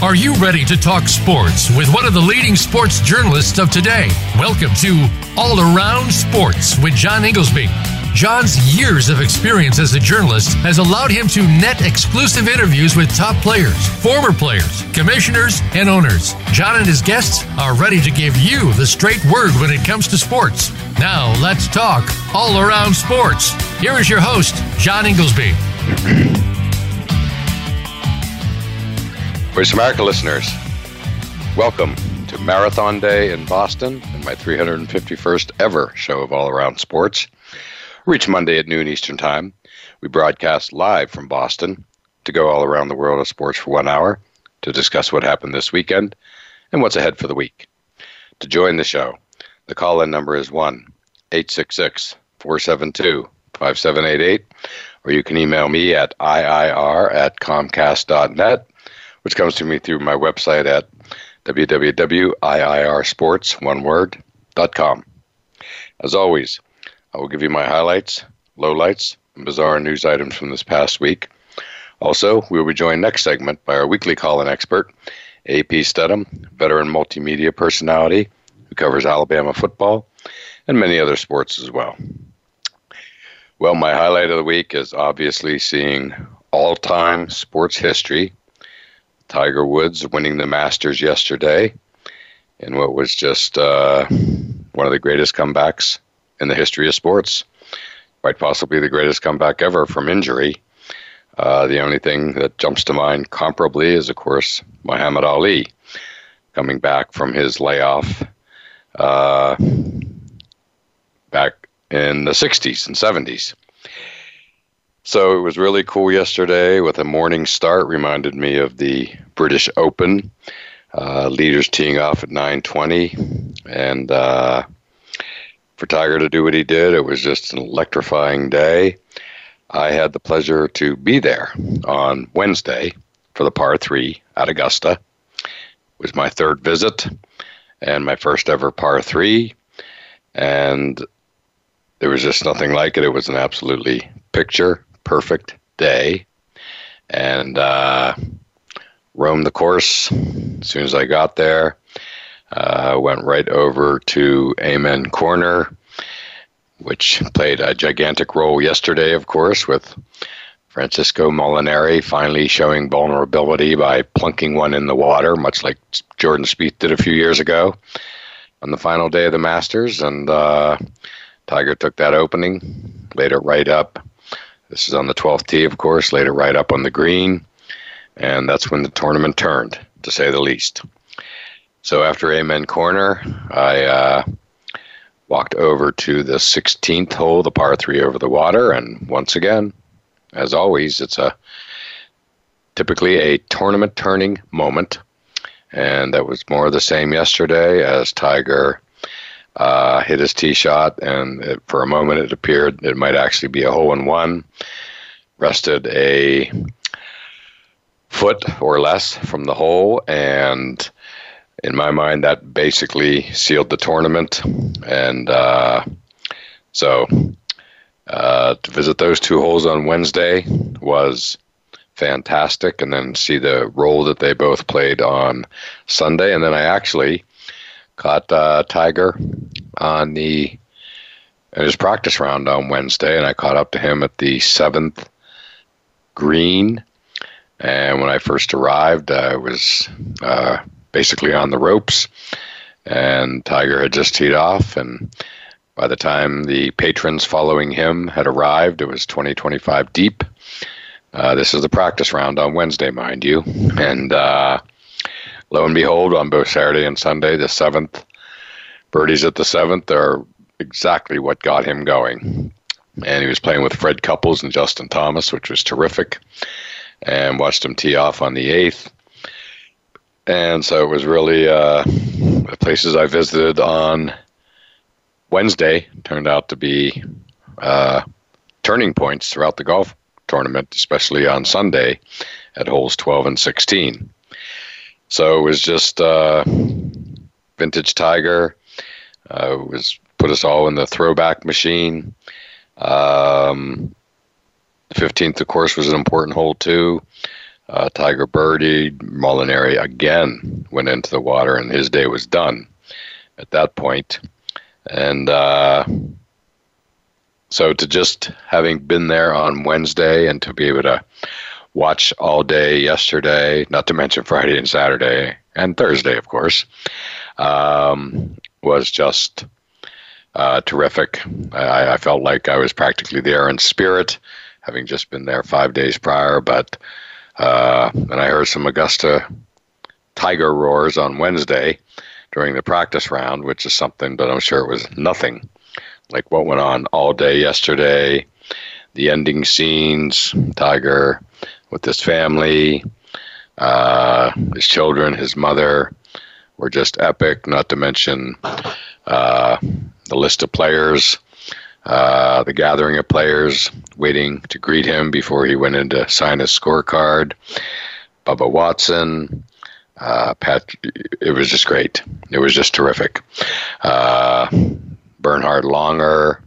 Are you ready to talk sports with one of the leading sports journalists of today? Welcome to All Around Sports with John Inglesby. John's years of experience as a journalist has allowed him to net exclusive interviews with top players, former players, commissioners, and owners. John and his guests are ready to give you the straight word when it comes to sports. Now, let's talk all around sports. Here is your host, John Inglesby. Voice America listeners, welcome to Marathon Day in Boston and my 351st ever show of All Around Sports. Reach Monday at noon Eastern Time. We broadcast live from Boston to go all around the world of sports for one hour to discuss what happened this weekend and what's ahead for the week. To join the show, the call in number is 1 866 472 5788, or you can email me at IIR at Comcast.net, which comes to me through my website at www.iirsports, As always, I will give you my highlights, lowlights, and bizarre news items from this past week. Also, we will be joined next segment by our weekly call-in expert, AP Stedham, veteran multimedia personality who covers Alabama football and many other sports as well. Well, my highlight of the week is obviously seeing all-time sports history. Tiger Woods winning the Masters yesterday in what was just uh, one of the greatest comebacks in the history of sports. Quite possibly the greatest comeback ever from injury. Uh, the only thing that jumps to mind comparably is, of course, Muhammad Ali coming back from his layoff uh, back in the 60s and 70s. So it was really cool yesterday with a morning start. Reminded me of the British Open. Uh, leaders teeing off at 9:20, and uh, for Tiger to do what he did. It was just an electrifying day. I had the pleasure to be there on Wednesday for the par three at Augusta. It was my third visit and my first ever par three. And there was just nothing like it. It was an absolutely picture perfect day. And uh, roamed the course as soon as I got there. Uh, went right over to Amen Corner, which played a gigantic role yesterday, of course, with Francisco Molinari finally showing vulnerability by plunking one in the water, much like Jordan Spieth did a few years ago on the final day of the Masters. And uh, Tiger took that opening, laid it right up. This is on the 12th tee, of course, it right up on the green. And that's when the tournament turned, to say the least. So after Amen Corner, I uh, walked over to the 16th hole, the par three over the water, and once again, as always, it's a typically a tournament turning moment, and that was more of the same yesterday as Tiger uh, hit his tee shot, and it, for a moment it appeared it might actually be a hole in one. Rested a foot or less from the hole, and in my mind, that basically sealed the tournament. And uh, so uh, to visit those two holes on Wednesday was fantastic. And then see the role that they both played on Sunday. And then I actually caught uh, Tiger on the in his practice round on Wednesday, and I caught up to him at the seventh green. And when I first arrived, I was uh, basically on the ropes, and Tiger had just teed off. And by the time the patrons following him had arrived, it was 20, 25 deep. Uh, this is the practice round on Wednesday, mind you. And uh, lo and behold, on both Saturday and Sunday, the seventh birdies at the seventh are exactly what got him going. And he was playing with Fred Couples and Justin Thomas, which was terrific. And watched him tee off on the eighth and so it was really uh, the places I visited on Wednesday turned out to be uh, turning points throughout the golf tournament, especially on Sunday at holes 12 and 16. So it was just uh, vintage Tiger. Uh, was put us all in the throwback machine. Um, the 15th, of course, was an important hole too. Uh, Tiger birdied. Molinari again went into the water, and his day was done at that point. And uh, so to just having been there on Wednesday and to be able to watch all day yesterday, not to mention Friday and Saturday and Thursday, of course, um, was just uh, terrific. I, I, felt like I was practically there in spirit, having just been there five days prior. But uh, and I heard some Augusta tiger roars on Wednesday during the practice round, which is something, but I'm sure it was nothing like what went on all day yesterday. The ending scenes, Tiger with his family, uh, his children, his mother, were just epic. Not to mention uh, the list of players, uh, the gathering of players waiting to greet him before he went in to sign his scorecard. Bubba Watson, uh, Pat, it was just great. It was just terrific. Uh, Bernhard Langer,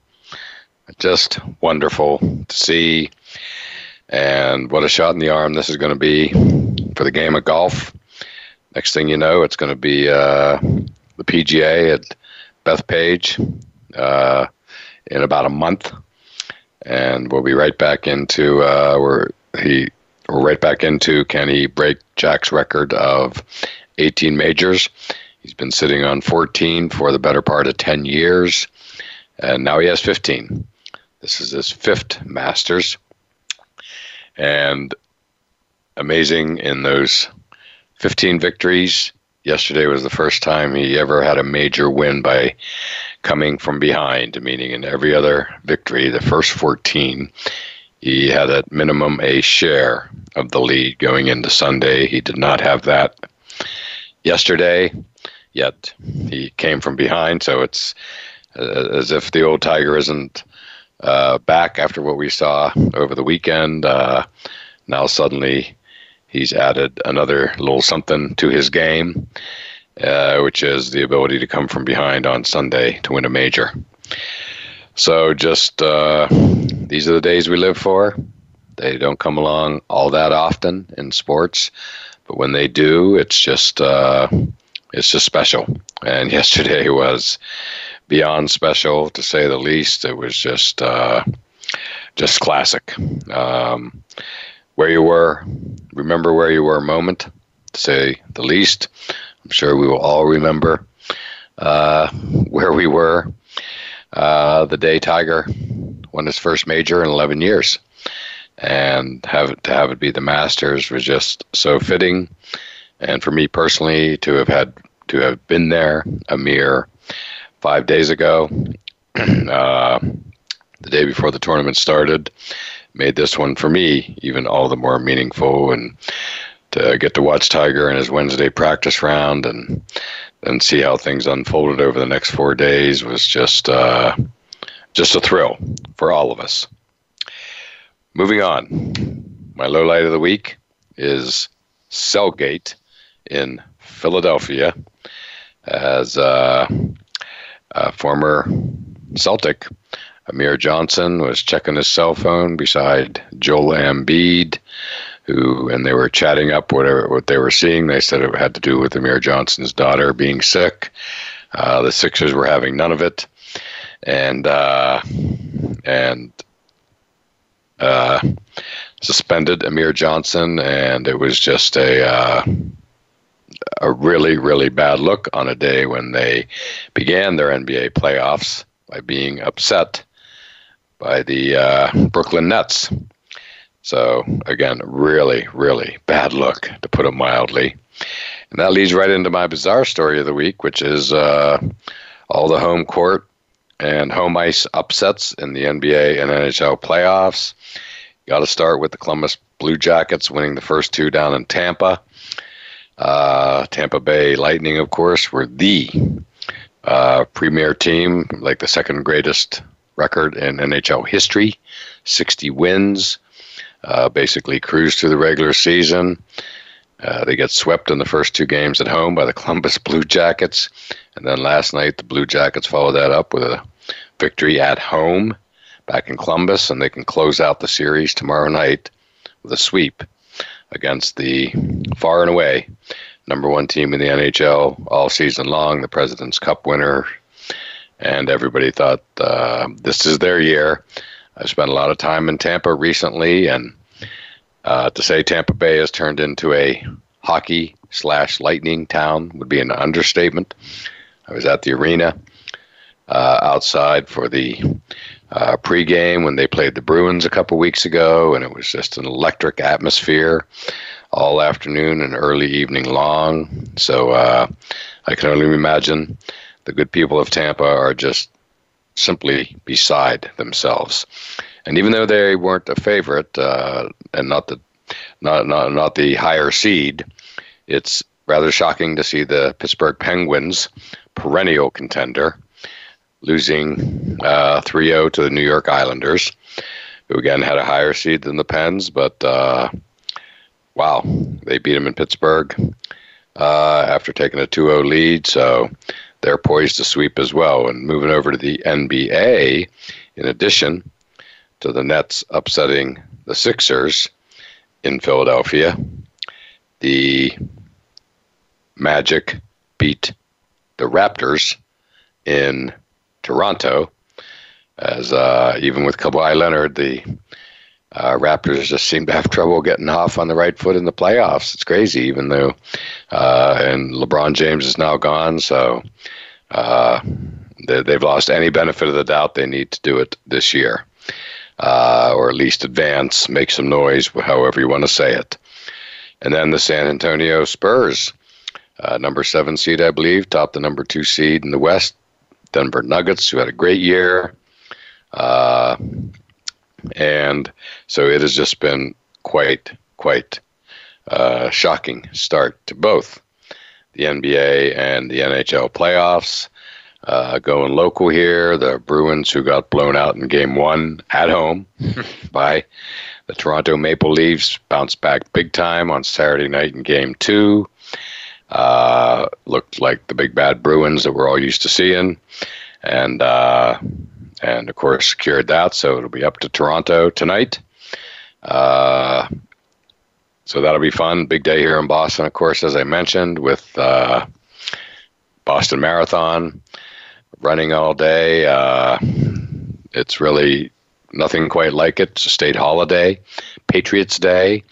just wonderful to see. And what a shot in the arm this is going to be for the game of golf. Next thing you know, it's going to be uh, the PGA at Bethpage uh, in about a month, and we'll be right back into uh, where he we're right back into can he break Jack's record of 18 majors? He's been sitting on 14 for the better part of 10 years, and now he has 15. This is his fifth Masters, and amazing in those 15 victories. Yesterday was the first time he ever had a major win by coming from behind, meaning in every other victory, the first 14, he had at minimum a share of the lead going into Sunday. He did not have that yesterday, yet he came from behind. So it's uh, as if the old Tiger isn't uh, back after what we saw over the weekend. Uh, now suddenly he's added another little something to his game, uh, which is the ability to come from behind on Sunday to win a major. So just uh, these are the days we live for. They don't come along all that often in sports, but when they do, it's just uh, it's just special. And yesterday was beyond special, to say the least. It was just uh, just classic. Um, where you were, remember where you were moment, to say the least. I'm sure we will all remember uh, where we were uh, the day Tiger won his first major in 11 years. And have it, to have it be the Masters was just so fitting. And for me personally, to have had to have been there a mere five days ago, uh, the day before the tournament started, made this one for me even all the more meaningful. And to get to watch Tiger in his Wednesday practice round and and see how things unfolded over the next four days was just uh, just a thrill for all of us. Moving on, my low light of the week is Cellgate in Philadelphia, as uh, a former Celtic. Amir Johnson was checking his cell phone beside Joel Embiid who and they were chatting up whatever what they were seeing. They said it had to do with Amir Johnson's daughter being sick. Uh, the Sixers were having none of it, and uh, and uh, suspended Amir Johnson, and it was just a uh, a really really bad look on a day when they began their NBA playoffs by being upset by the uh, Brooklyn Nets. So again, really, really bad look to put it mildly. And that leads right into my bizarre story of the week, which is uh, all the home court and home ice upsets in the NBA and NHL playoffs. Got to start with the Columbus Blue Jackets winning the first two down in Tampa. Uh, Tampa Bay Lightning, of course, were the uh, premier team, like the second greatest record in NHL history 60 wins uh, basically cruise through the regular season. Uh, they get swept in the first two games at home by the Columbus Blue Jackets. And then last night, the Blue Jackets followed that up with a victory at home back in Columbus, and they can close out the series tomorrow night with a sweep against the far and away number one team in the NHL all season long, the President's Cup winner, and everybody thought uh, this is their year. I've spent a lot of time in Tampa recently, and uh, to say Tampa Bay has turned into a hockey slash lightning town would be an understatement. I was at the arena uh, outside for the uh, pregame when they played the Bruins a couple weeks ago, and it was just an electric atmosphere all afternoon and early evening long. So uh, I can only imagine the good people of Tampa are just simply beside themselves. And even though they weren't a favorite uh, and not the not, not not the higher seed, it's rather shocking to see the Pittsburgh Penguins, perennial contender, losing uh, 3-0 to the New York Islanders, who again had a higher seed than the Pens, but uh, wow, they beat them in Pittsburgh uh, after taking a 2-0 lead. So they're poised to sweep as well. And moving over to the NBA, in addition to the Nets upsetting the Sixers in Philadelphia, the Magic beat the Raptors in Toronto. As uh, even with Kawhi Leonard, the uh, Raptors just seem to have trouble getting off on the right foot in the playoffs. It's crazy, even though, uh, and LeBron James is now gone, so uh, they, have lost any benefit of the doubt. They need to do it this year, uh, or at least advance, make some noise, however you want to say it. And then the San Antonio Spurs, uh, number seven seed, I believe, topped the number two seed in the West. Denver Nuggets, who had a great year. Uh, and so it has just been quite, quite uh, shocking start to both the NBA and the NHL playoffs. Uh, going local here, the Bruins, who got blown out in game one at home by the Toronto Maple Leafs, bounced back big time on Saturday night in game two. Uh, looked like the big bad Bruins that we're all used to seeing. And uh, and of course secured that. So it'll be up to Toronto tonight. Uh, so that'll be fun. Big day here in Boston, of course, as I mentioned, with uh, Boston Marathon running all day. Uh, it's really nothing quite like it. It's a state holiday, Patriots Day,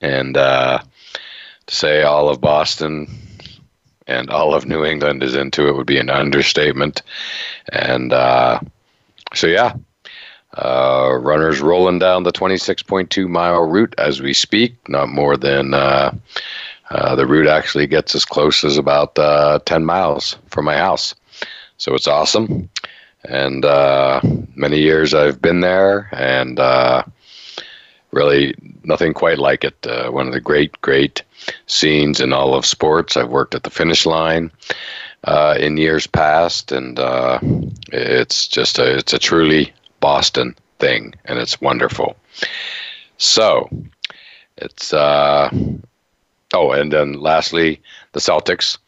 and to say all of Boston and all of New England is into it would be an understatement. And uh, so yeah, uh, runners rolling down the 26.2 mile route as we speak. Not more than uh, uh, the route actually gets as close as about uh, 10 miles from my house. So it's awesome. And uh, many years I've been there, and uh, really nothing quite like it. one of the great, great scenes in all of sports. I've worked at the finish line uh, in years past, and uh, it's just a it's a truly Boston thing, and it's wonderful. So it's uh, oh, and then lastly, the Celtics,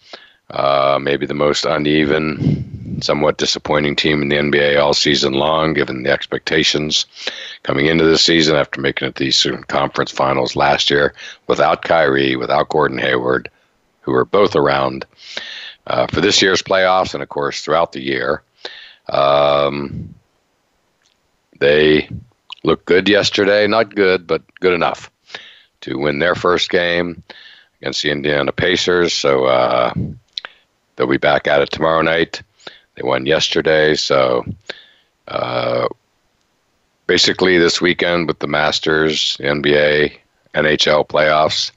uh, maybe the most uneven, somewhat disappointing team in the NBA all season long, given the expectations coming into the season after making it to the Eastern Conference Finals last year without Kyrie, without Gordon Hayward, who were both around uh, for this year's playoffs and, of course, throughout the year. Um, they looked good yesterday. Not good, but good enough to win their first game against the Indiana Pacers. So uh, they'll be back at it tomorrow night. They won yesterday. So uh, basically, this weekend with the Masters, NBA, NHL playoffs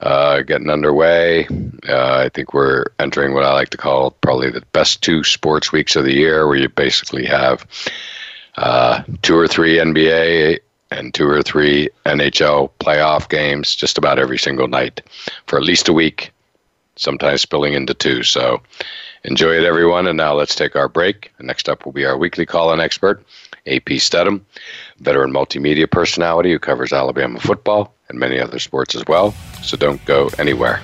uh, getting underway. Uh, I think we're entering what I like to call probably the best two sports weeks of the year, where you basically have uh, two or three NBA and two or three NHL playoff games just about every single night for at least a week, sometimes spilling into two. So enjoy it, everyone. And now let's take our break. Next up will be our weekly call in expert, AP Stedham, veteran multimedia personality who covers Alabama football and many other sports as well. So don't go anywhere.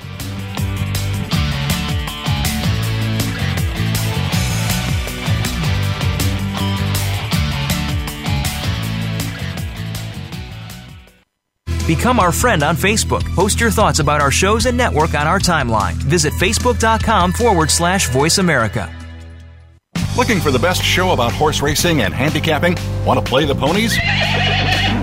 Become our friend on Facebook. Post your thoughts about our shows and network on our timeline. Visit facebook.com forward slash voice America. Looking for the best show about horse racing and handicapping? Want to play the ponies?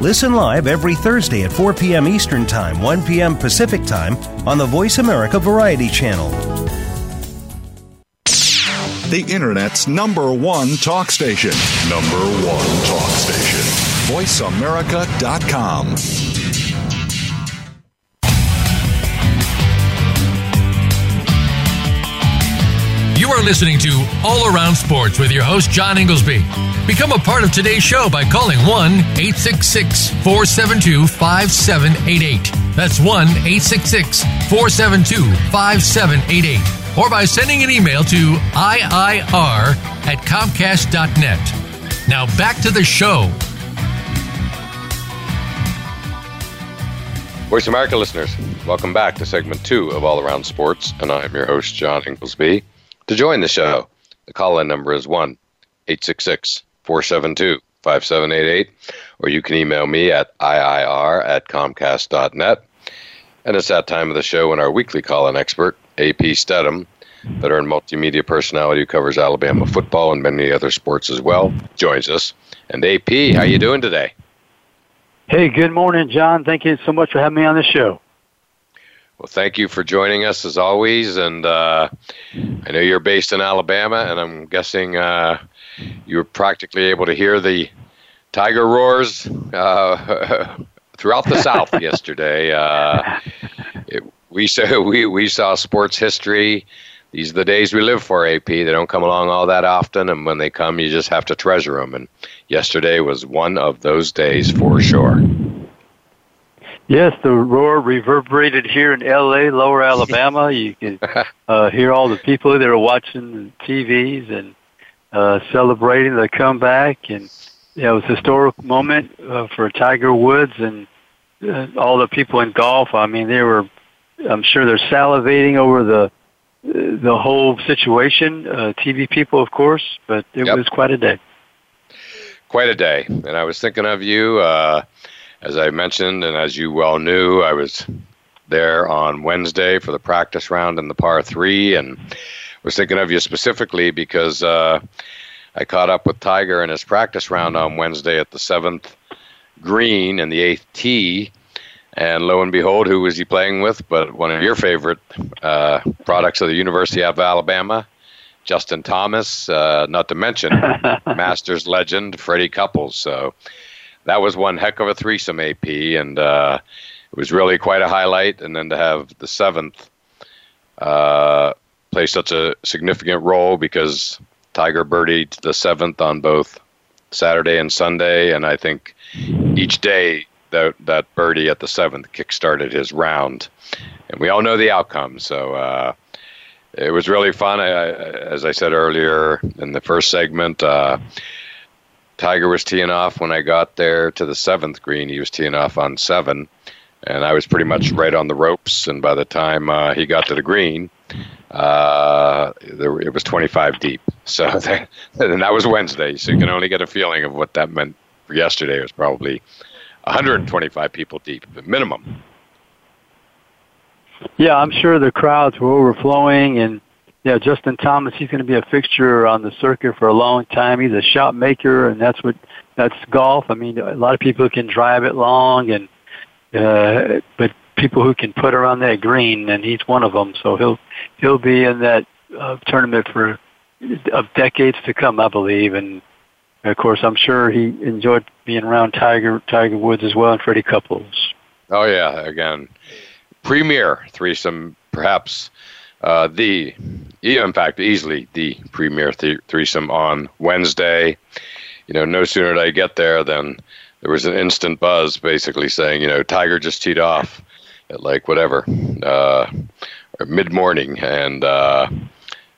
Listen live every Thursday at 4 p.m. Eastern Time, 1 p.m. Pacific Time on the Voice America Variety Channel. The Internet's number one talk station. Number one talk station. VoiceAmerica.com. You are listening to All Around Sports with your host, John Inglesby. Become a part of today's show by calling 1 866 472 5788. That's 1 866 472 5788. Or by sending an email to IIR at Comcast.net. Now back to the show. Voice America listeners, welcome back to segment two of All Around Sports, and I'm your host, John Inglesby. To join the show, the call in number is 1 866 472 5788, or you can email me at IIR at Comcast.net. And it's that time of the show when our weekly call in expert, AP Stedham, veteran multimedia personality who covers Alabama football and many other sports as well, joins us. And AP, how you doing today? Hey, good morning, John. Thank you so much for having me on the show. Well, thank you for joining us as always. And uh, I know you're based in Alabama, and I'm guessing uh, you were practically able to hear the tiger roars uh, throughout the South yesterday. Uh, it, we saw we, we saw sports history. These are the days we live for, AP. They don't come along all that often, and when they come, you just have to treasure them. And yesterday was one of those days for sure. Yes, the roar reverberated here in L.A., Lower Alabama. You can uh, hear all the people that are watching the TVs and uh, celebrating the comeback, and you know, it was a historic moment uh, for Tiger Woods and uh, all the people in golf. I mean, they were, I'm sure, they're salivating over the the whole situation. Uh, TV people, of course, but it yep. was quite a day. Quite a day, and I was thinking of you. Uh, as I mentioned, and as you well knew, I was there on Wednesday for the practice round in the par three, and was thinking of you specifically because uh, I caught up with Tiger in his practice round on Wednesday at the seventh green and the eighth tee. And lo and behold, who was he playing with? But one of your favorite uh, products of the University of Alabama, Justin Thomas, uh, not to mention Masters legend Freddie Couples. So that was one heck of a threesome AP, and uh, it was really quite a highlight. And then to have the seventh uh, play such a significant role because Tiger birdied the seventh on both Saturday and Sunday, and I think each day that that birdie at the seventh kickstarted his round, and we all know the outcome. So. Uh, it was really fun. I, as I said earlier in the first segment, uh, Tiger was teeing off when I got there to the seventh green. He was teeing off on seven, and I was pretty much right on the ropes. And by the time uh, he got to the green, uh, there, it was 25 deep. So that, and that was Wednesday. So you can only get a feeling of what that meant for yesterday. It was probably 125 people deep, at minimum. Yeah, I'm sure the crowds were overflowing, and yeah, Justin Thomas, he's going to be a fixture on the circuit for a long time. He's a shot maker, and that's what that's golf. I mean, a lot of people can drive it long, and uh, but people who can put around that green, and he's one of them. So he'll he'll be in that uh, tournament for of decades to come, I believe. And of course, I'm sure he enjoyed being around Tiger Tiger Woods as well and Freddie Couples. Oh yeah, again, premier threesome, perhaps uh, the in fact easily the premier th- threesome on Wednesday. You know, no sooner did I get there than there was an instant buzz, basically saying, you know, Tiger just teed off at like whatever uh, mid morning, and uh,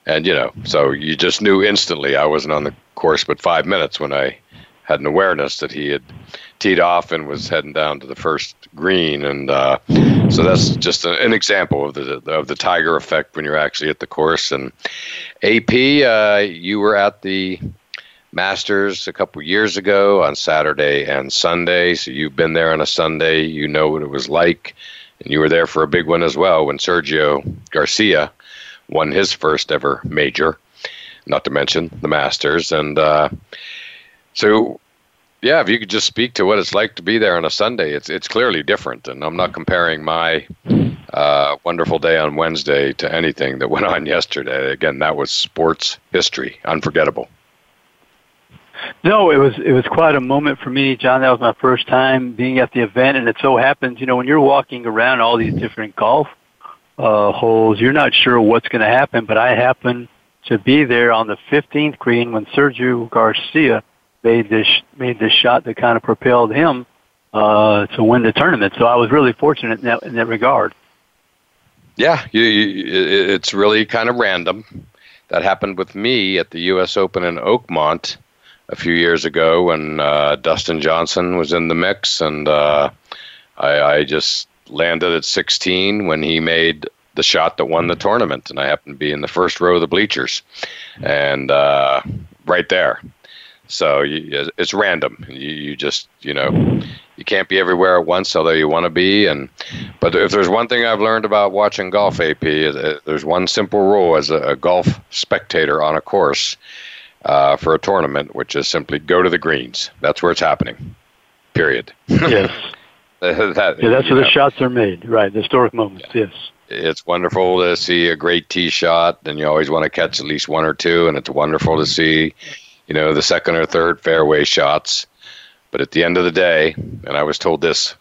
and you know, so you just knew instantly I wasn't on the course but five minutes when I had an awareness that he had teed off and was heading down to the first green, and uh, so that's just a, an example of the of the Tiger effect when you're actually at the course. And AP, uh, you were at the Masters a couple years ago on Saturday and Sunday, so you've been there on a Sunday. You know what it was like, and you were there for a big one as well when Sergio Garcia won his first ever major. Not to mention the Masters, and uh, so yeah, if you could just speak to what it's like to be there on a Sunday, it's it's clearly different. And I'm not comparing my uh, wonderful day on Wednesday to anything that went on yesterday. Again, that was sports history, unforgettable. No, it was it was quite a moment for me, John. That was my first time being at the event, and it so happens, you know, when you're walking around all these different golf uh, holes, you're not sure what's going to happen. But I happened to be there on the 15th green when Sergio Garcia made this made this shot that kind of propelled him uh, to win the tournament. So I was really fortunate in that in that regard. Yeah, you, you, it's really kind of random. That happened with me at the U.S. Open in Oakmont a few years ago when uh, Dustin Johnson was in the mix, and uh, I, I just landed at 16 when he made the shot that won the tournament, and I happened to be in the first row of the bleachers, and uh, right there. So you, it's random. You, you just you know you can't be everywhere at once, although you want to be. And but if there's one thing I've learned about watching golf, AP, there's one simple rule as a, a golf spectator on a course uh, for a tournament, which is simply go to the greens. That's where it's happening. Period. Yes. that, yeah, that's where know. the shots are made. Right, the historic moments. Yeah. Yes it's wonderful to see a great tee shot, and you always want to catch at least one or two, and it's wonderful to see you know, the second or third fairway shots. But at the end of the day, and I was told this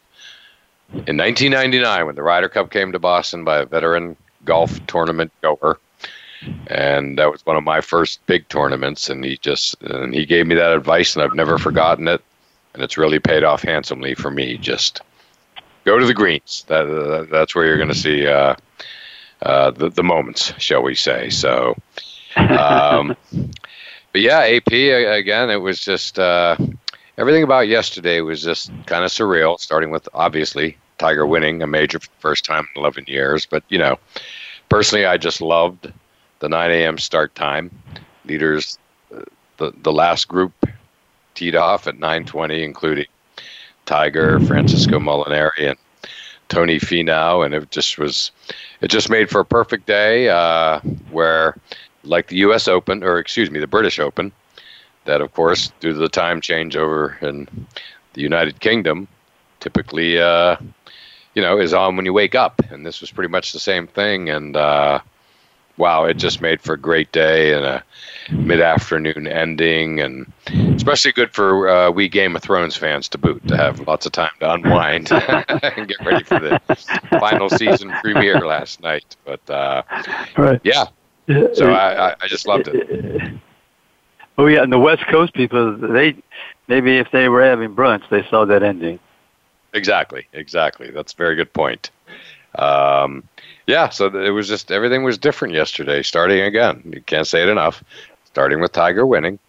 in 1999 when the Ryder Cup came to Boston by a veteran golf tournament goer, and that was one of my first big tournaments. And he just and he gave me that advice, and I've never forgotten it. And it's really paid off handsomely for me. Just go to the greens. That, that's where you're going to see uh, uh, the the moments, shall we say? So. Um, but yeah, AP again. It was just uh, everything about yesterday was just kind of surreal. Starting with obviously Tiger winning a major first time in 11 years, but you know, personally, I just loved the 9 a.m. start time. Leaders, uh, the the last group teed off at 9:20, including Tiger, Francisco Molinari, and Tony Finau, and it just was, it just made for a perfect day uh, where like the U.S. Open, or excuse me, the British Open, that of course, due to the time change over in the United Kingdom, typically, uh, you know, is on when you wake up, and this was pretty much the same thing. And uh, wow, it just made for a great day and a mid-afternoon ending, and especially good for uh, we Game of Thrones fans to boot to have lots of time to unwind and get ready for the final season premiere last night. But uh, right. yeah, so I, I just loved it. Oh yeah, and the West Coast people, they maybe if they were having brunch, they saw that ending. Exactly, exactly. That's a very good point. Um, yeah, so it was just everything was different yesterday. Starting again, you can't say it enough. Starting with Tiger winning,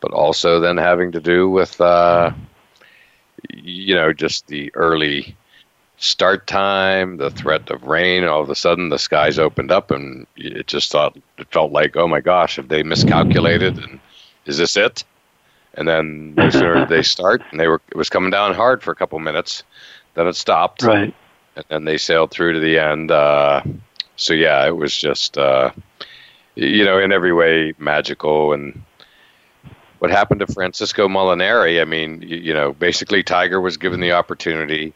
but also then having to do with uh, you know just the early start time, the threat of rain. All of a sudden, the skies opened up, and it just thought it felt like, oh my gosh, have they miscalculated? And is this it? And then sooner did they start, and they were it was coming down hard for a couple minutes. Then it stopped, right? And then they sailed through to the end. Uh, so yeah, it was just uh, you know in every way magical and. What happened to Francisco Molinari? I mean, you, you know, basically Tiger was given the opportunity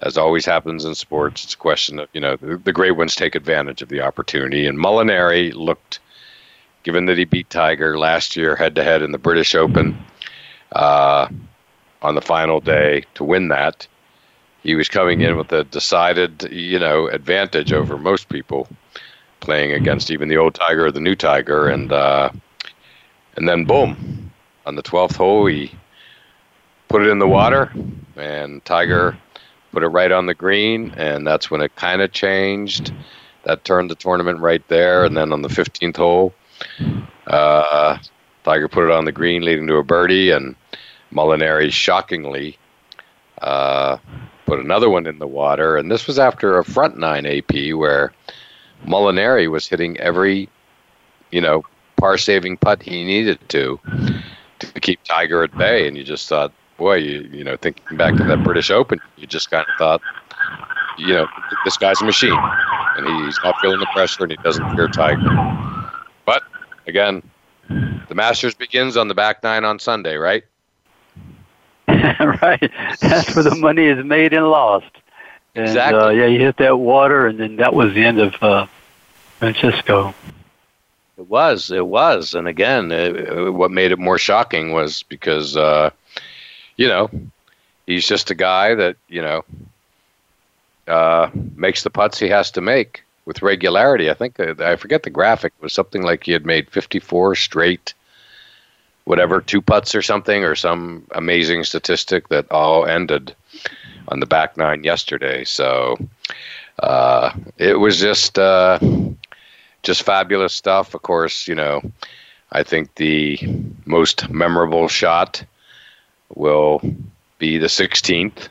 as always happens in sports, it's a question of, you know, the, the great ones take advantage of the opportunity. And Molinari looked, given that he beat Tiger last year head to head in the British Open uh, on the final day to win that, he was coming in with a decided, you know, advantage over most people playing against even the old Tiger or the new Tiger. And, uh, and then boom, on the 12th hole, he put it in the water, and Tiger put it right on the green, and that's when it kind of changed. That turned the tournament right there, and then on the 15th hole, uh, Tiger put it on the green, leading to a birdie, and Molinari shockingly uh, put another one in the water, and this was after a front nine AP where Molinari was hitting every, you know, par saving putt he needed to to keep Tiger at bay, and you just thought, boy, you you know, thinking back to that British Open, you just kind of thought, you know, this guy's a machine, and he's not feeling the pressure, and he doesn't fear Tiger. But again, the Masters begins on the back nine on Sunday, right? right. That's where the money is made and lost. And, exactly. Uh, yeah, you hit that water, and then that was the end of uh, Francesco. It was. It was. And again, it, what made it more shocking was because, uh, you know, he's just a guy that, you know, uh, makes the putts he has to make with regularity. I think, uh, I forget the graphic, it was something like he had made 54 straight, whatever, two putts or something, or some amazing statistic that all ended on the back nine yesterday. So uh, it was just. Uh, just fabulous stuff. Of course, you know, I think the most memorable shot will be the 16th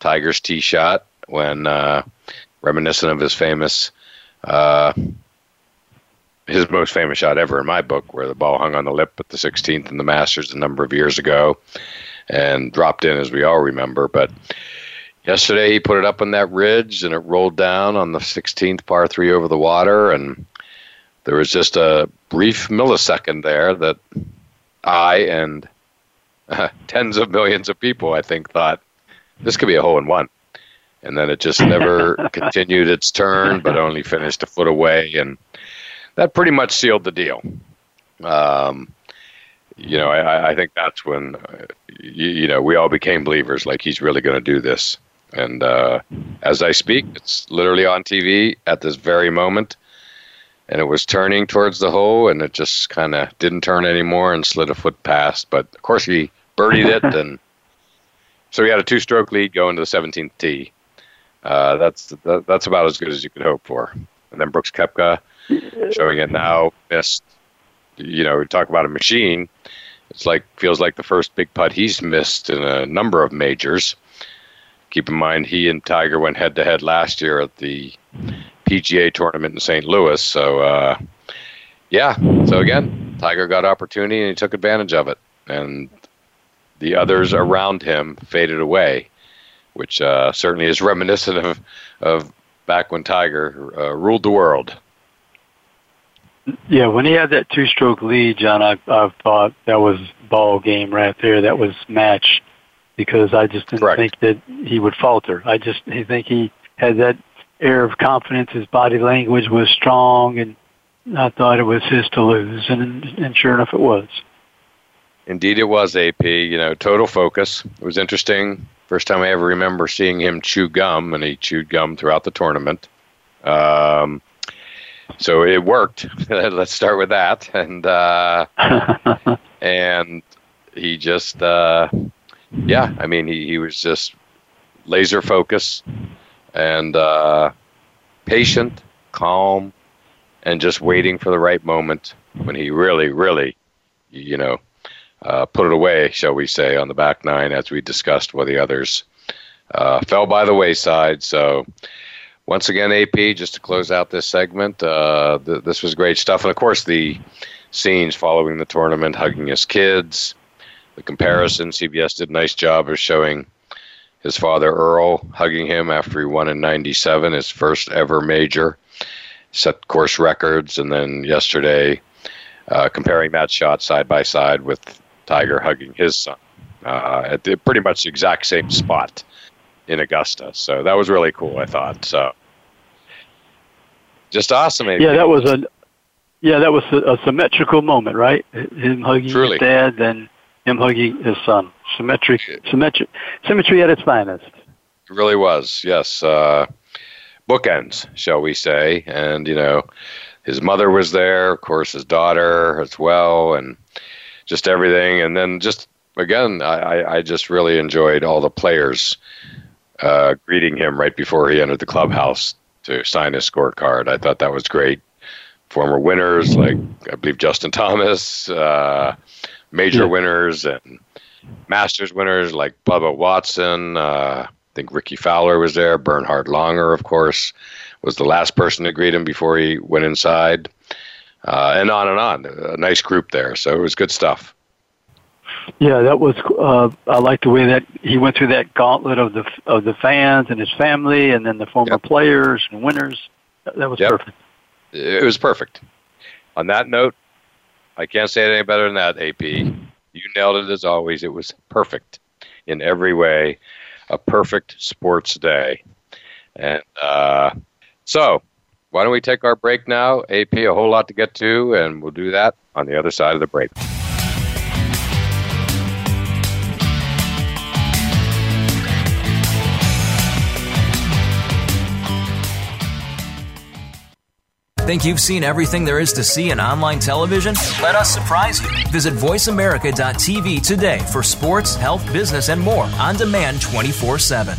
Tiger's tee shot when uh, reminiscent of his famous, uh, his most famous shot ever in my book, where the ball hung on the lip at the 16th in the Masters a number of years ago and dropped in, as we all remember. But yesterday he put it up on that ridge and it rolled down on the 16th par three over the water and there was just a brief millisecond there that I and uh, tens of millions of people, I think, thought this could be a hole in one. And then it just never continued its turn, but only finished a foot away. And that pretty much sealed the deal. Um, you know, I, I think that's when, uh, you, you, know, we all became believers like he's really going to do this. And uh, as I speak, it's literally on TV at this very moment and it was turning towards the hole, and it just kind of didn't turn anymore and slid a foot past. But of course, he birdied it, and so we had a two-stroke lead going to the 17th tee. Uh, that's that, that's about as good as you could hope for. And then Brooks Koepka showing it now missed. You know, we talk about a machine. It's like feels like the first big putt he's missed in a number of majors. Keep in mind, he and Tiger went head to head last year at the PGA tournament in St. Louis. So, uh, yeah. So again, Tiger got opportunity and he took advantage of it, and the others around him faded away, which uh, certainly is reminiscent of of back when Tiger uh, ruled the world. Yeah, when he had that two-stroke lead, John, I, I thought that was ball game right there. That was match because I just didn't Correct. think that he would falter. I just I think he had that air of confidence. His body language was strong, and I thought it was his to lose, and and sure enough, it was. Indeed, it was AP. You know, total focus. It was interesting. First time I ever remember seeing him chew gum, and he chewed gum throughout the tournament. Um, so it worked. Let's start with that, and uh, and he just, uh, yeah, I mean, he he was just laser focus and uh, patient, calm, and just waiting for the right moment when he really, really, you know, uh, put it away, shall we say, on the back nine, as we discussed with the others, uh, fell by the wayside. So, once again, AP, just to close out this segment, uh, th- this was great stuff. And of course, the scenes following the tournament, hugging his kids, the comparison. CBS did a nice job of showing his father Earl hugging him after he won in 97, his first ever major, set course records. And then yesterday, uh, comparing that shot side by side with Tiger hugging his son uh, at the, pretty much the exact same spot. in Augusta. So that was really cool. I thought so. Just awesome. AP. Yeah, that was a yeah, that was a, a symmetrical moment, right? Him hugging Truly. his dad, then him hugging his son. Symmetric, symmetry, symmetry at its finest. It really was. Yes. Uh, bookends, shall we say? And you know, his mother was there, of course, his daughter as well, and just everything. And then just again, I, I just really enjoyed all the players uh, greeting him right before he entered the clubhouse to sign his scorecard. I thought that was great. Former winners like I believe Justin Thomas, uh, major Yeah. winners, and Masters winners like Bubba Watson. Uh, I think Rickie Fowler was there. Bernhard Langer, of course, was the last person to greet him before he went inside. Uh, and on and on. A nice group there. So it was good stuff. Yeah, that was. Uh, I like the way that he went through that gauntlet of the of the fans and his family, and then the former Yep. players and winners. That was Yep. perfect. It was perfect. On that note, I can't say it any better than that, AP. You nailed it as always. It was perfect in every way. A perfect sports day. And uh, so, why don't we take our break now? AP, a whole lot to get to, and we'll do that on the other side of the break. Think you've seen everything there is to see in online television? Let us surprise you. Visit VoiceAmerica.tv today for sports, health, business, and more on demand 24 7.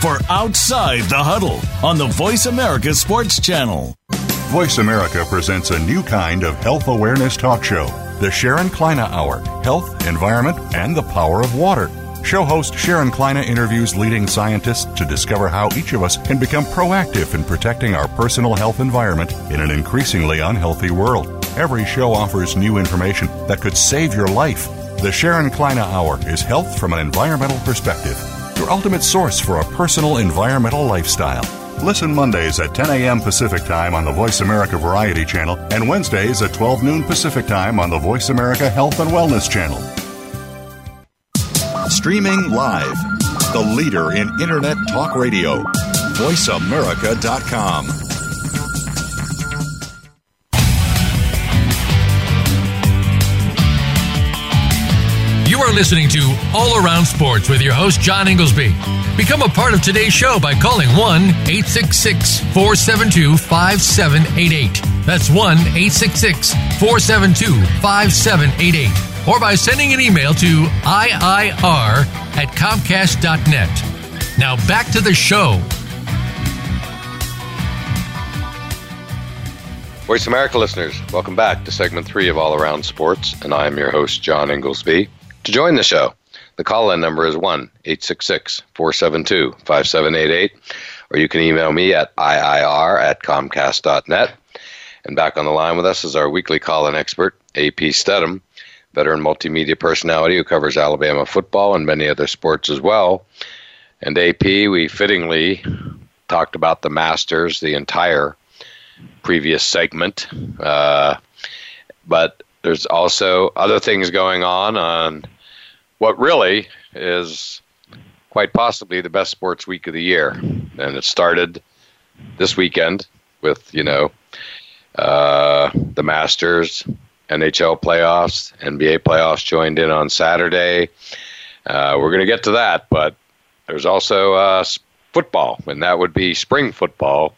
for Outside the Huddle on the Voice America Sports Channel. Voice America presents a new kind of health awareness talk show, the Sharon Kleyne Hour Health, Environment, and the Power of Water. Show host Sharon Kleyne interviews leading scientists to discover how each of us can become proactive in protecting our personal health environment in an increasingly unhealthy world. Every show offers new information that could save your life. The Sharon Kleyne Hour is health from an environmental perspective, your ultimate source for a personal environmental lifestyle. Listen Mondays at 10 a.m. Pacific Time on the Voice America Variety Channel and Wednesdays at 12 noon Pacific Time on the Voice America Health and Wellness Channel. Streaming live, the leader in Internet Talk Radio, VoiceAmerica.com. listening to All Around Sports with your host, John Inglesby. Become a part of today's show by calling 1 866 472 5788. That's 1 866 472 5788. Or by sending an email to IIR at Comcast.net. Now back to the show. Voice America listeners, welcome back to segment three of All Around Sports, and I am your host, John Inglesby. To join the show, the call in number is 1 866 472 5788, or you can email me at IIR at Comcast.net. And back on the line with us is our weekly call in expert, AP Stedham, veteran multimedia personality who covers Alabama football and many other sports as well. And AP, we fittingly talked about the Masters the entire previous segment. Uh, but there's also other things going on on what really is quite possibly the best sports week of the year. And it started this weekend with, you know, uh, the Masters, NHL playoffs, NBA playoffs joined in on Saturday. Uh, we're going to get to that, but there's also uh, football, and that would be spring football.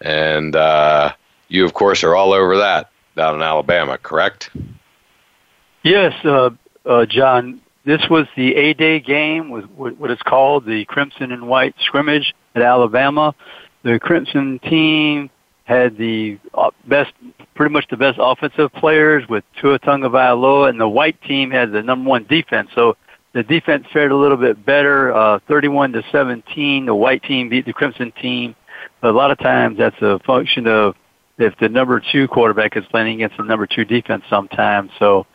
And uh, you, of course, are all over that down in Alabama, correct? Yes, uh, uh, John. This was the A-Day game with what what is called the Crimson and White scrimmage at Alabama. The Crimson team had the uh, best, pretty much the best offensive players with Tua Tagovailoa, and the White team had the number one defense. So the defense fared a little bit better, uh, 31 to 17. The white team beat the crimson team. But a lot of times that's a function of if the number two quarterback is playing against the number two defense sometimes. So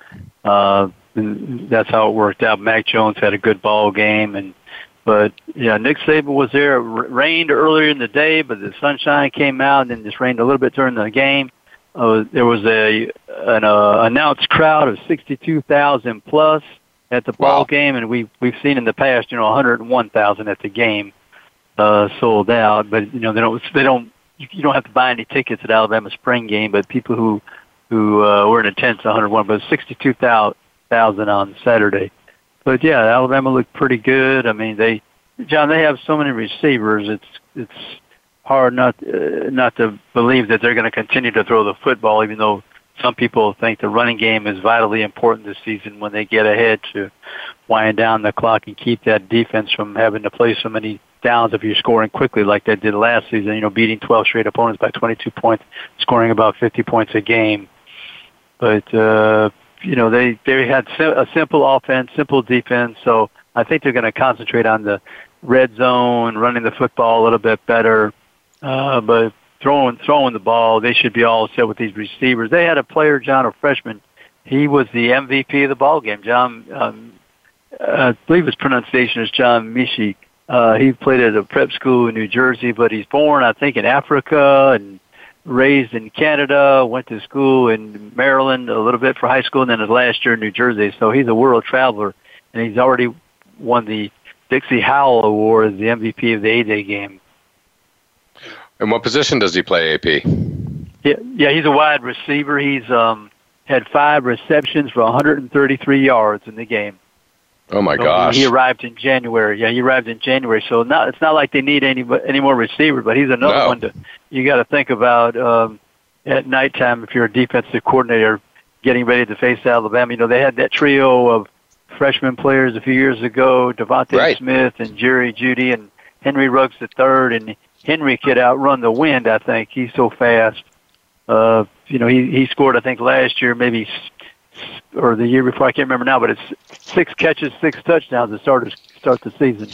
uh, that's how it worked out. Mac Jones had a good ball game, and but yeah, Nick Saban was there. It rained earlier in the day, but the sunshine came out, and then just rained a little bit during the game. Uh, there was a an uh, announced crowd of 62,000 plus at the ball wow. game, and we we've seen in the past, you know, 101,000 at the game uh, sold out. But you know, they don't they don't you don't have to buy any tickets at Alabama spring game, but people who who uh, were in attendance 101, but 62,000 on Saturday. But yeah, Alabama looked pretty good. I mean, they John, they have so many receivers. It's it's hard not uh, not to believe that they're going to continue to throw the football, even though some people think the running game is vitally important this season when they get ahead to wind down the clock and keep that defense from having to play so many downs if you're scoring quickly like they did last season, you know, beating 12 straight opponents by 22 points, scoring about 50 points a game. But, uh, you know, they, they had a simple offense, simple defense, so I think they're going to concentrate on the red zone, running the football a little bit better, uh, but throwing, throwing the ball, they should be all set with these receivers. They had a player, John, a freshman, he was the MVP of the ball game. John, um, I believe his pronunciation is John Metchie uh, he played at a prep school in New Jersey, but he's born, I think, in Africa and raised in Canada, went to school in Maryland a little bit for high school, and then his last year in New Jersey. So he's a world traveler, and he's already won the Dixie Howell Award as the MVP of the A-Day game. And what position does he play, AP? Yeah, yeah, he's a wide receiver. He's um, had five receptions for 133 yards in the game. Oh my so gosh! He arrived in January. Yeah, he arrived in January. So not it's not like they need any any more receivers, but he's another no. one to you got to think about um, at nighttime if you're a defensive coordinator getting ready to face Alabama. You know they had that trio of freshman players a few years ago: DeVonta right. Smith and Jerry Jeudy and Henry Ruggs the third. And Henry could outrun the wind. I think he's so fast. Uh, you know, he he scored I think last year maybe or the year before I can't remember now, but it's six catches, six touchdowns to start start the season.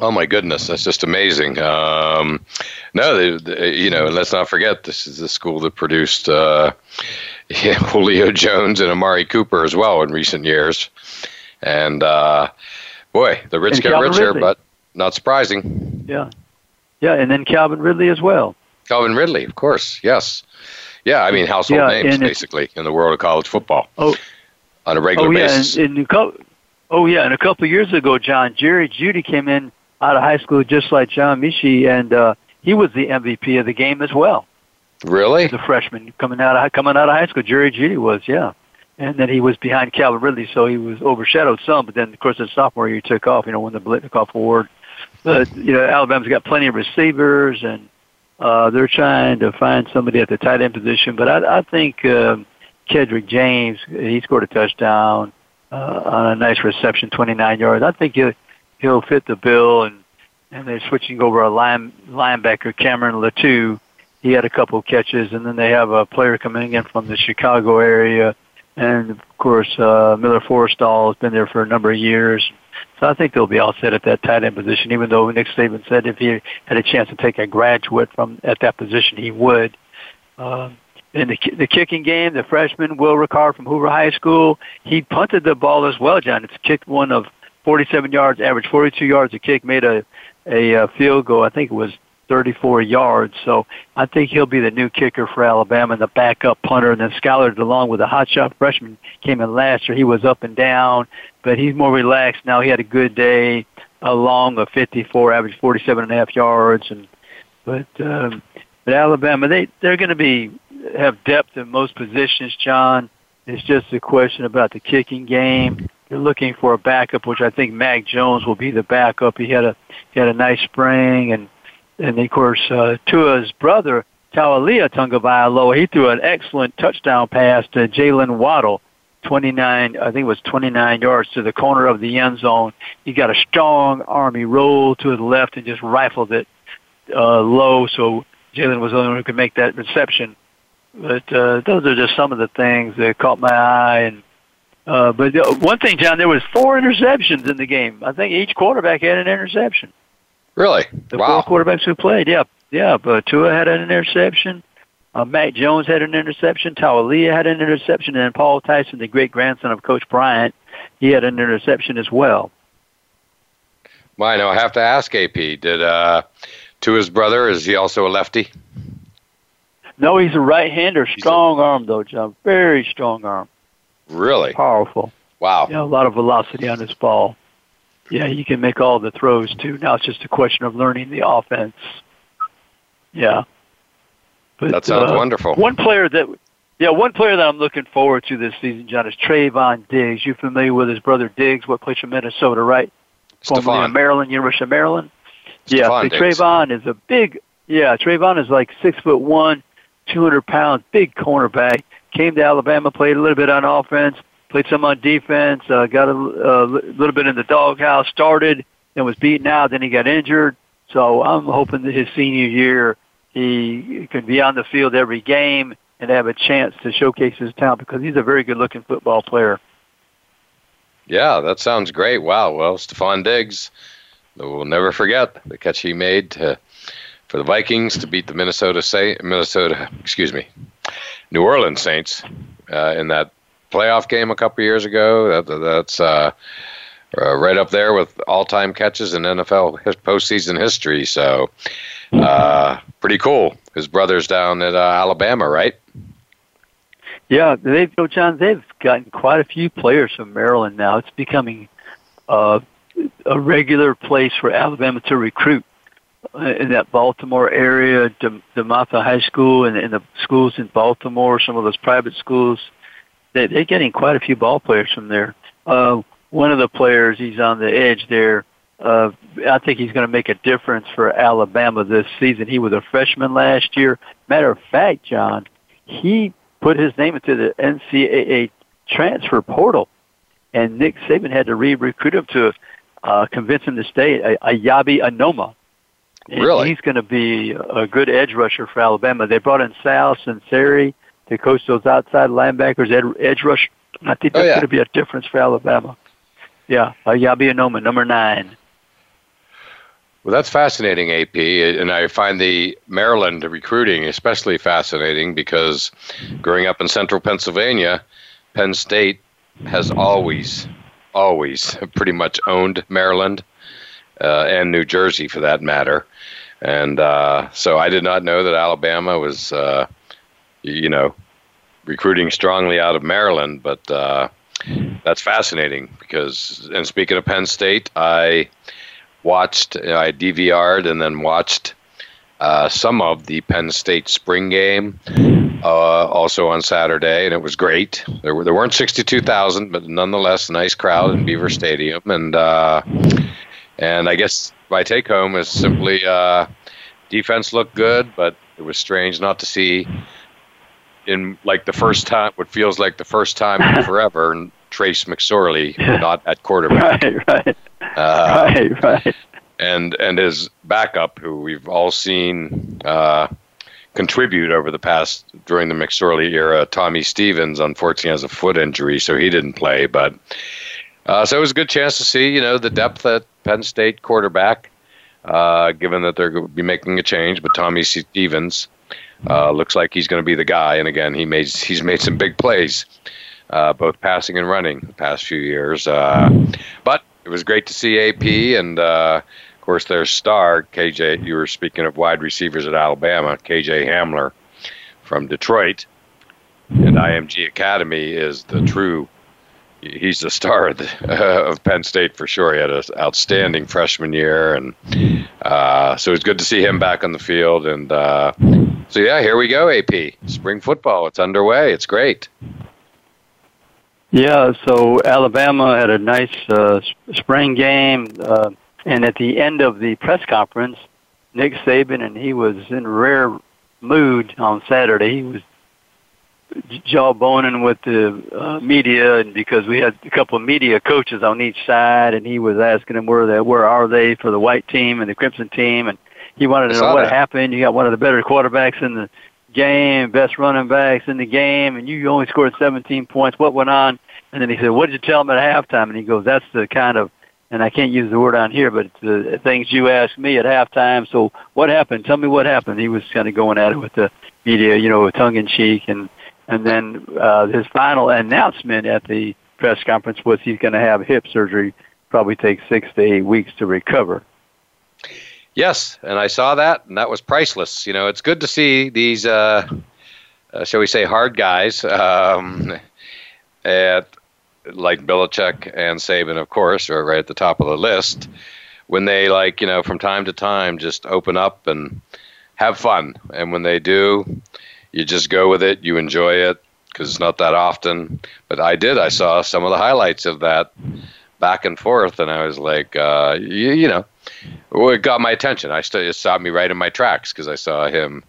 Oh my goodness, that's just amazing. Um, no, they, they, you know, and let's not forget this is the school that produced uh, yeah, Julio Jones and Amari Cooper as well in recent years. And uh, boy, the rich get richer, Ridley. but not surprising. Yeah, yeah, and then Calvin Ridley as well. Calvin Ridley, of course, yes. Yeah, I mean household yeah, names basically in the world of college football. Oh, on a regular oh, yeah, basis. And, and oh yeah, and a couple of years ago, John Jerry Jeudy came in out of high school just like John Metchie, and uh, he was the MVP of the game as well. Really? The freshman coming out of coming out of high school, Jerry Jeudy was, yeah. And then he was behind Calvin Ridley, so he was overshadowed some. But then, of course, the sophomore year he took off. You know, won the Biletnikoff Award. But you know, Alabama's got plenty of receivers, and uh, they're trying to find somebody at the tight end position, but I, I think uh, Kedrick James, he scored a touchdown uh, on a nice reception, 29 yards. I think he'll, he'll fit the bill, and and they're switching over a line linebacker, Cameron Latu. He had a couple of catches, and then they have a player coming in from the Chicago area, and of course uh, Miller Forristall has been there for a number of years. So I think they'll be all set at that tight end position, even though Nick Saban said if he had a chance to take a graduate from at that position, he would. Um, in the the kicking game, the freshman Will Reichard from Hoover High School, he punted the ball as well, John. It's kicked one of 47 yards, average 42 yards a kick, made a a, a field goal. I think it was 34 yards. So I think he'll be the new kicker for Alabama and the backup punter. And then Skyler DeLong with a hot shot freshman came in last year. He was up and down, but he's more relaxed now. He had a good day along a 54, average 47 and a half yards. And but um, but Alabama, they they're going to be have depth in most positions. John, it's just a question about the kicking game. They're looking for a backup, which I think Mac Jones will be the backup. He had a he had a nice spring and and of course uh, Tua's brother Taulia Tagovailoa, he threw an excellent touchdown pass to Jaylen Waddle, 29, I think it was 29 yards to the corner of the end zone. He got a strong arm. He rolled to the left and just rifled it uh, low, so Jaylen was the only one who could make that reception. But uh, those are just some of the things that caught my eye, and Uh, but one thing, John, there was four interceptions in the game. I think each quarterback had an interception. Really? The wow. four quarterbacks who played, yeah, yeah. But Tua had an interception. Uh, Mac Jones had an interception. Taulia had an interception, and Paul Tyson, the great grandson of Coach Bryant, he had an interception as well. Well, I know. I have to ask AP. Did uh, Tua's brother is he also a lefty? No, he's a right-hander. Strong a, arm, though, John. Very strong arm. Really? Powerful. Wow. Yeah, a lot of velocity on his ball. Yeah, he can make all the throws too. Now it's just a question of learning the offense. Yeah. But, that sounds uh, wonderful. One player that, yeah, one player that I'm looking forward to this season, John, is Trevon Diggs. You familiar with his brother Diggs? What plays for Minnesota, right? Formerly in Maryland, University of Maryland. Stefon yeah, Trevon is a big. Yeah, Trevon is like six foot one, two hundred pounds, big cornerback. Came to Alabama, played a little bit on offense, played some on defense, uh, got a, a little bit in the doghouse, started, and was beaten out. Then he got injured. So I'm hoping that his senior year he can be on the field every game and have a chance to showcase his talent because he's a very good-looking football player. Yeah, that sounds great. Wow. Well, Stefon Diggs, we'll never forget the catch he made to, for the Vikings to beat the Minnesota Saint, Minnesota, excuse me, New Orleans Saints uh, in that playoff game a couple years ago. That, that's uh, uh, right up there with all-time catches in NFL postseason history. So, uh, pretty cool. His brother's down at uh, Alabama, right? Yeah, they've, know, John, they've gotten quite a few players from Maryland now. It's becoming uh, a regular place for Alabama to recruit uh, in that Baltimore area, De- DeMatha High School, and, and the schools in Baltimore, some of those private schools. They, they're getting quite a few ball players from there. Uh, one of the players, he's on the edge there. Uh, I think he's going to make a difference for Alabama this season. He was a freshman last year. Matter of fact, John, he put his name into the NCAA transfer portal, and Nick Saban had to re-recruit him to uh, convince him to stay. Eyabi Anoma. And really? He's going to be a good edge rusher for Alabama. They brought in Sal Sunseri to coach those outside linebackers, ed, edge rush. I think Oh, that's yeah. going to be a difference for Alabama. Yeah, Eyabi Anoma, number nine. Well, that's fascinating, AP, and I find the Maryland recruiting especially fascinating because growing up in central Pennsylvania, Penn State has always, always pretty much owned Maryland uh, and New Jersey for that matter. And uh, so I did not know that Alabama was, uh, you know, recruiting strongly out of Maryland, but uh, that's fascinating because, and speaking of Penn State, I watched, I DVR'd and then watched uh, some of the Penn State spring game uh, also on Saturday, and it was great. There were there weren't sixty two thousand, but nonetheless, nice crowd in Beaver Stadium, and uh, and I guess my take home is simply uh, defense looked good, but it was strange not to see in like the first time what feels like the first time in forever and Trace McSorley not at quarterback. Right, right, Uh, right, right. and and his backup, who we've all seen uh, contribute over the past during the McSorley era, Tommy Stevens, unfortunately has a foot injury, so he didn't play. But uh, so it was a good chance to see, you know, the depth at Penn State quarterback, uh, given that they're going to be making a change. But Tommy Stevens uh, looks like he's going to be the guy. And again, he made he's made some big plays, uh, both passing and running, the past few years. Uh, but it was great to see AP and. Uh, of course, their star, KJ, you were speaking of wide receivers at Alabama, KJ Hamler from Detroit. And IMG Academy is the true, he's the star of, the, of Penn State for sure. He had an outstanding freshman year. And uh, so it's good to see him back on the field. And uh, so, yeah, here we go, AP. Spring football, it's underway. It's great. Yeah, so Alabama had a nice uh, spring game, uh, and at the end of the press conference, Nick Saban, and he was in rare mood on Saturday. He was jawboning with the uh, media, and because we had a couple of media coaches on each side, and he was asking them where they where are they for the white team and the crimson team, and he wanted to know what that. happened. You got one of the better quarterbacks in the game, best running backs in the game, and you only scored 17 points. What went on? And then he said, what did you tell him at halftime? And he goes, that's the kind of, and I can't use the word on here, but the things you asked me at halftime. So what happened? Tell me what happened. He was kind of going at it with the media, you know, tongue in cheek. And, and then uh, his final announcement at the press conference was he's going to have hip surgery, probably take six to eight weeks to recover. Yes, and I saw that, and that was priceless. You know, it's good to see these, uh, uh, shall we say, hard guys um, at like Belichick and Saban, of course, are right at the top of the list. When they like, you know, from time to time, just open up and have fun, and when they do, you just go with it. You enjoy it because it's not that often. But I did. I saw some of the highlights of that back and forth, and I was like, uh, you, you know well, it got my attention. I st- it stopped me right in my tracks because I saw him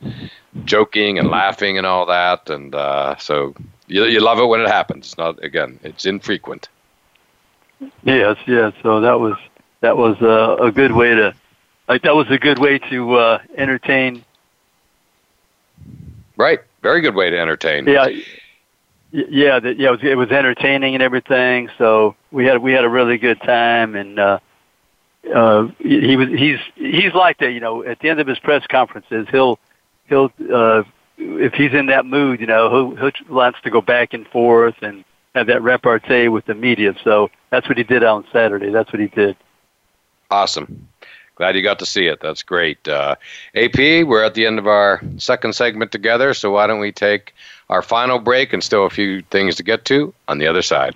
joking and laughing and all that, and uh, so you, you love it when it happens. It's not again, it's infrequent. Yes, yes. So that was that was uh, a good way to like that was a good way to uh, entertain. Right, very good way to entertain. Yeah, yeah, that, yeah. It was, it was entertaining and everything. So we had we had a really good time, and uh, uh, he was he's he's like that. You know, at the end of his press conferences, he'll he'll uh, if he's in that mood, you know, he'll, he wants to go back and forth and have that repartee with the media. So that's what he did on Saturday. That's what he did. Awesome. Glad you got to see it. That's great. Uh, AP, we're at the end of our second segment together, so why don't we take our final break and still a few things to get to on the other side.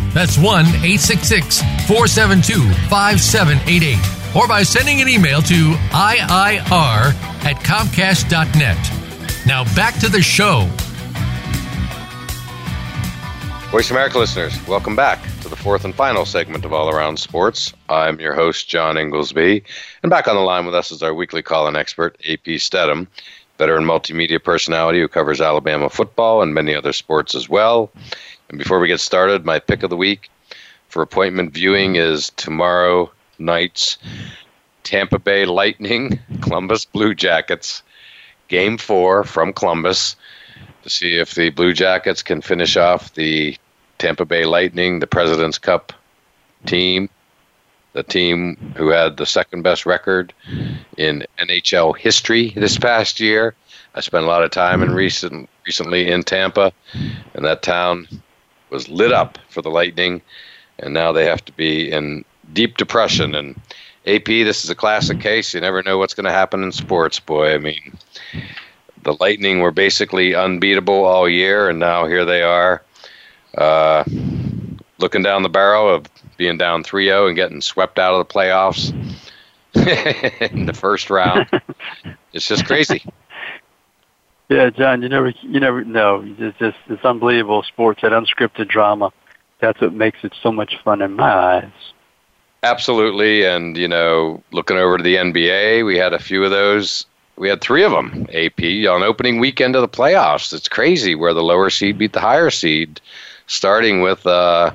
That's 1 866 472 5788. Or by sending an email to IIR at Comcast.net. Now back to the show. Voice America listeners, welcome back to the fourth and final segment of All Around Sports. I'm your host, John Inglesby, and back on the line with us is our weekly call-in expert, AP Stedham, veteran multimedia personality who covers Alabama football and many other sports as well. And before we get started, my pick of the week for appointment viewing is tomorrow night's Tampa Bay Lightning, Columbus Blue Jackets, Game 4 from Columbus to see if the Blue Jackets can finish off the Tampa Bay Lightning, the President's Cup team, the team who had the second best record in NHL history this past year. I spent a lot of time in recent recently in Tampa, and that town was lit up for the Lightning, and now they have to be in deep depression. And AP, this is a classic case. You never know what's going to happen in sports, boy. I mean, the Lightning were basically unbeatable all year, and now here they are uh, looking down the barrel of being down 3-0 and getting swept out of the playoffs in the first round. it's just crazy. Yeah, John, you never you never know. It's just it's unbelievable sports, that unscripted drama. That's what makes it so much fun in my eyes. Absolutely, and you know, looking over to the NBA, we had a few of those. We had three of them. AP on opening weekend of the playoffs. It's crazy where the lower seed beat the higher seed, starting with uh,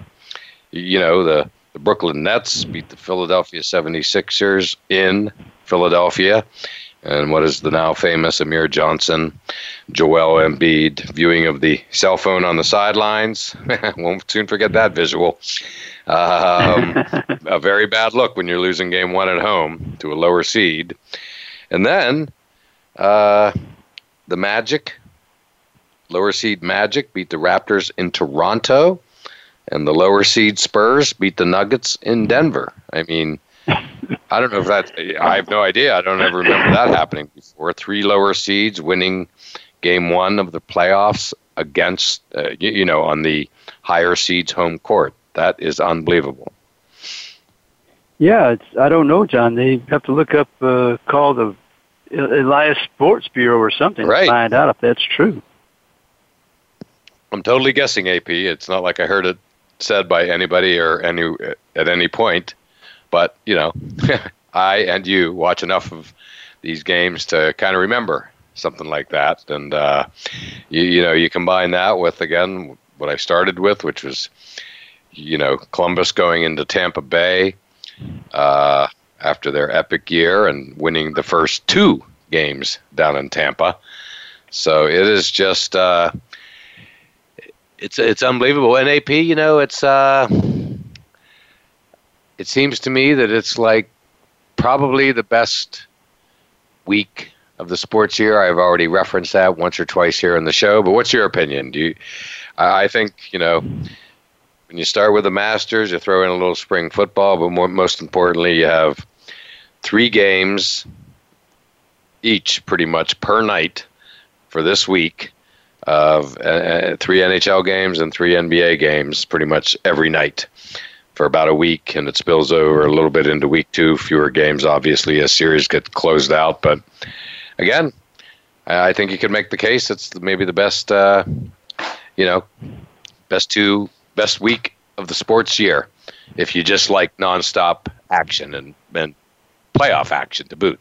you know the the Brooklyn Nets beat the Philadelphia 76ers in Philadelphia and what is the now famous Amir Johnson, Joel Embiid viewing of the cell phone on the sidelines. Won't soon forget that visual. Um, a very bad look when you're losing game one at home to a lower seed. And then uh, the Magic, lower seed Magic, beat the Raptors in Toronto. And the lower seed Spurs beat the Nuggets in Denver. I mean, I don't know if that. I have no idea. I don't ever remember that happening before. Three lower seeds winning game one of the playoffs against, uh, you, you, know, on the higher seeds home court. That is unbelievable. Yeah, it's. I don't know, John. They have to look up, uh, call the Elias Sports Bureau or something right. to find out if that's true. I'm totally guessing, AP. It's not like I heard it said by anybody or any at any point. But you know, I and you watch enough of these games to kind of remember something like that. And uh, you, you know, you combine that with again what I started with, which was you know Columbus going into Tampa Bay uh, after their epic year and winning the first two games down in Tampa. So it is just uh, it's it's unbelievable. And AP, you know, it's uh, it seems to me that it's like probably the best week of the sports year. I've already referenced that once or twice here in the show. But what's your opinion? Do you? I think you know when you start with the Masters, you throw in a little spring football, but more, most importantly, you have three games each, pretty much per night for this week of uh, three NHL games and three NBA games, pretty much every night for about a week, and it spills over a little bit into week two. Fewer games, obviously, as series get closed out. But again, I think you could make the case it's maybe the best, uh, you know, best two, best week of the sports year if you just like nonstop action and, and playoff action to boot.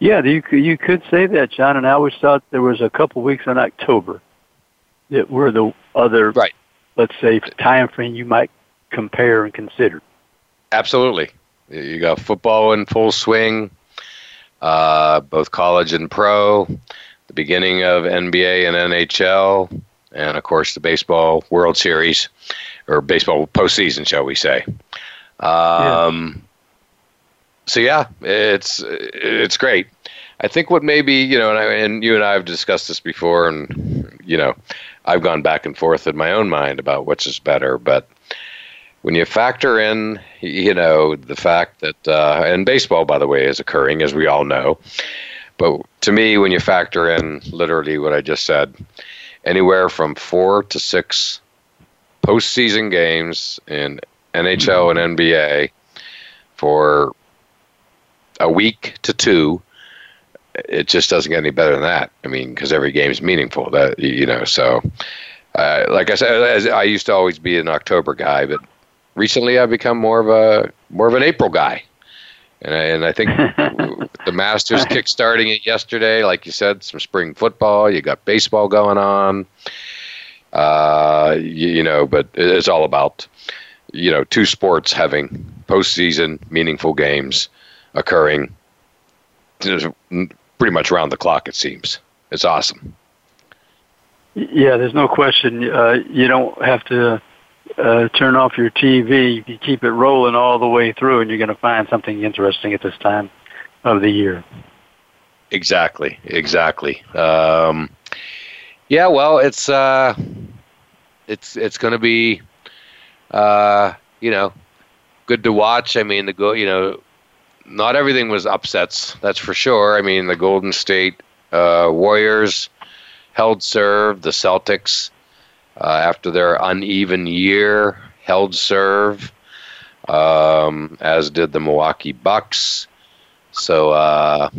Yeah, you you could say that, John. And I always thought there was a couple weeks in October that were the other right let's say, time frame you might compare and consider? Absolutely. You got football in full swing, uh, both college and pro, the beginning of NBA and NHL, and of course the baseball World Series or baseball postseason, shall we say? Um, yeah. So yeah, it's it's great. I think what maybe you know, and, I, and you and I have discussed this before, and you know, I've gone back and forth in my own mind about which is better. But when you factor in, you know, the fact that, uh, and baseball, by the way, is occurring, as we all know. But to me, when you factor in literally what I just said, anywhere from four to six postseason games in NHL and NBA for a week to two it just doesn't get any better than that. I mean, because every game is meaningful. That you know, so uh, like I said, I used to always be an October guy, but recently I've become more of a more of an April guy. And I, and I think the Masters kick-starting it yesterday, like you said, some spring football. You got baseball going on. Uh, you, you know, but it's all about you know two sports having postseason meaningful games occurring pretty much round the clock. It seems it's awesome. Yeah, there's no question. Uh, you don't have to uh, turn off your TV. You keep it rolling all the way through, and you're going to find something interesting at this time of the year. Exactly. Exactly. Um, yeah. Well, it's uh, it's it's going to be, uh, you know, good to watch. I mean, the go. You know, not everything was upsets, that's for sure. I mean, the Golden State uh, Warriors held serve. The Celtics uh, after their uneven year, held serve, um, as did the Milwaukee Bucks. So uh,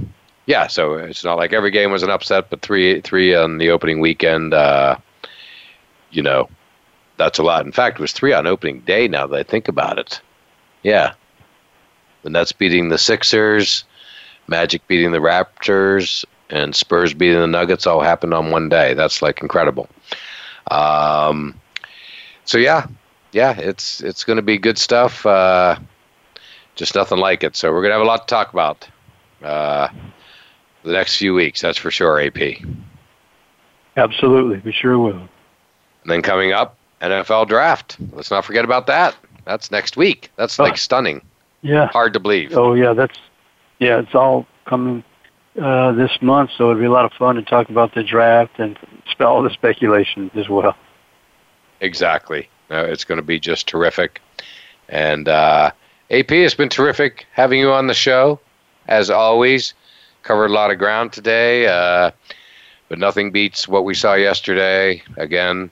yeah, so it's not like every game was an upset, but three three on the opening weekend. Uh, you know, that's a lot. In fact, it was three on opening day. Now that I think about it, yeah, the Nets beating the Sixers, Magic beating the Raptors, and Spurs beating the Nuggets all happened on one day. That's like incredible. Um, so yeah, yeah, it's it's going to be good stuff. Uh, just nothing like it. So we're going to have a lot to talk about. Uh, the next few weeks. That's for sure, AP. Absolutely, we sure will. And then coming up, NFL draft. Let's not forget about that. That's next week. That's like stunning. Yeah. Hard to believe. Oh yeah, that's yeah. It's all coming uh, this month, so it'd be a lot of fun to talk about the draft and all the speculation as well. Exactly. No, it's going to be just terrific. And uh, AP, it's been terrific having you on the show, as always covered a lot of ground today, uh, but nothing beats what we saw yesterday. Again,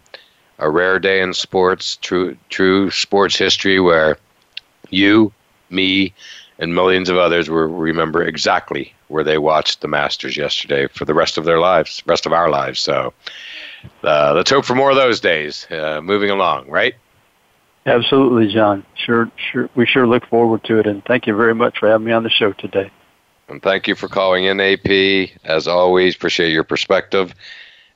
a rare day in sports, true true sports history, where you, me, and millions of others will remember exactly where they watched the Masters yesterday for the rest of their lives, rest of our lives. So uh, let's hope for more of those days. Uh, moving along, right? Absolutely, John. Sure, sure. We sure look forward to it, and thank you very much for having me on the show today. And thank you for calling in, AP. As always, appreciate your perspective.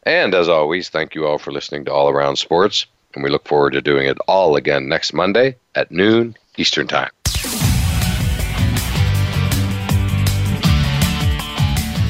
And as always, thank you all for listening to All Around Sports. And we look forward to doing it all again next Monday at noon Eastern Time.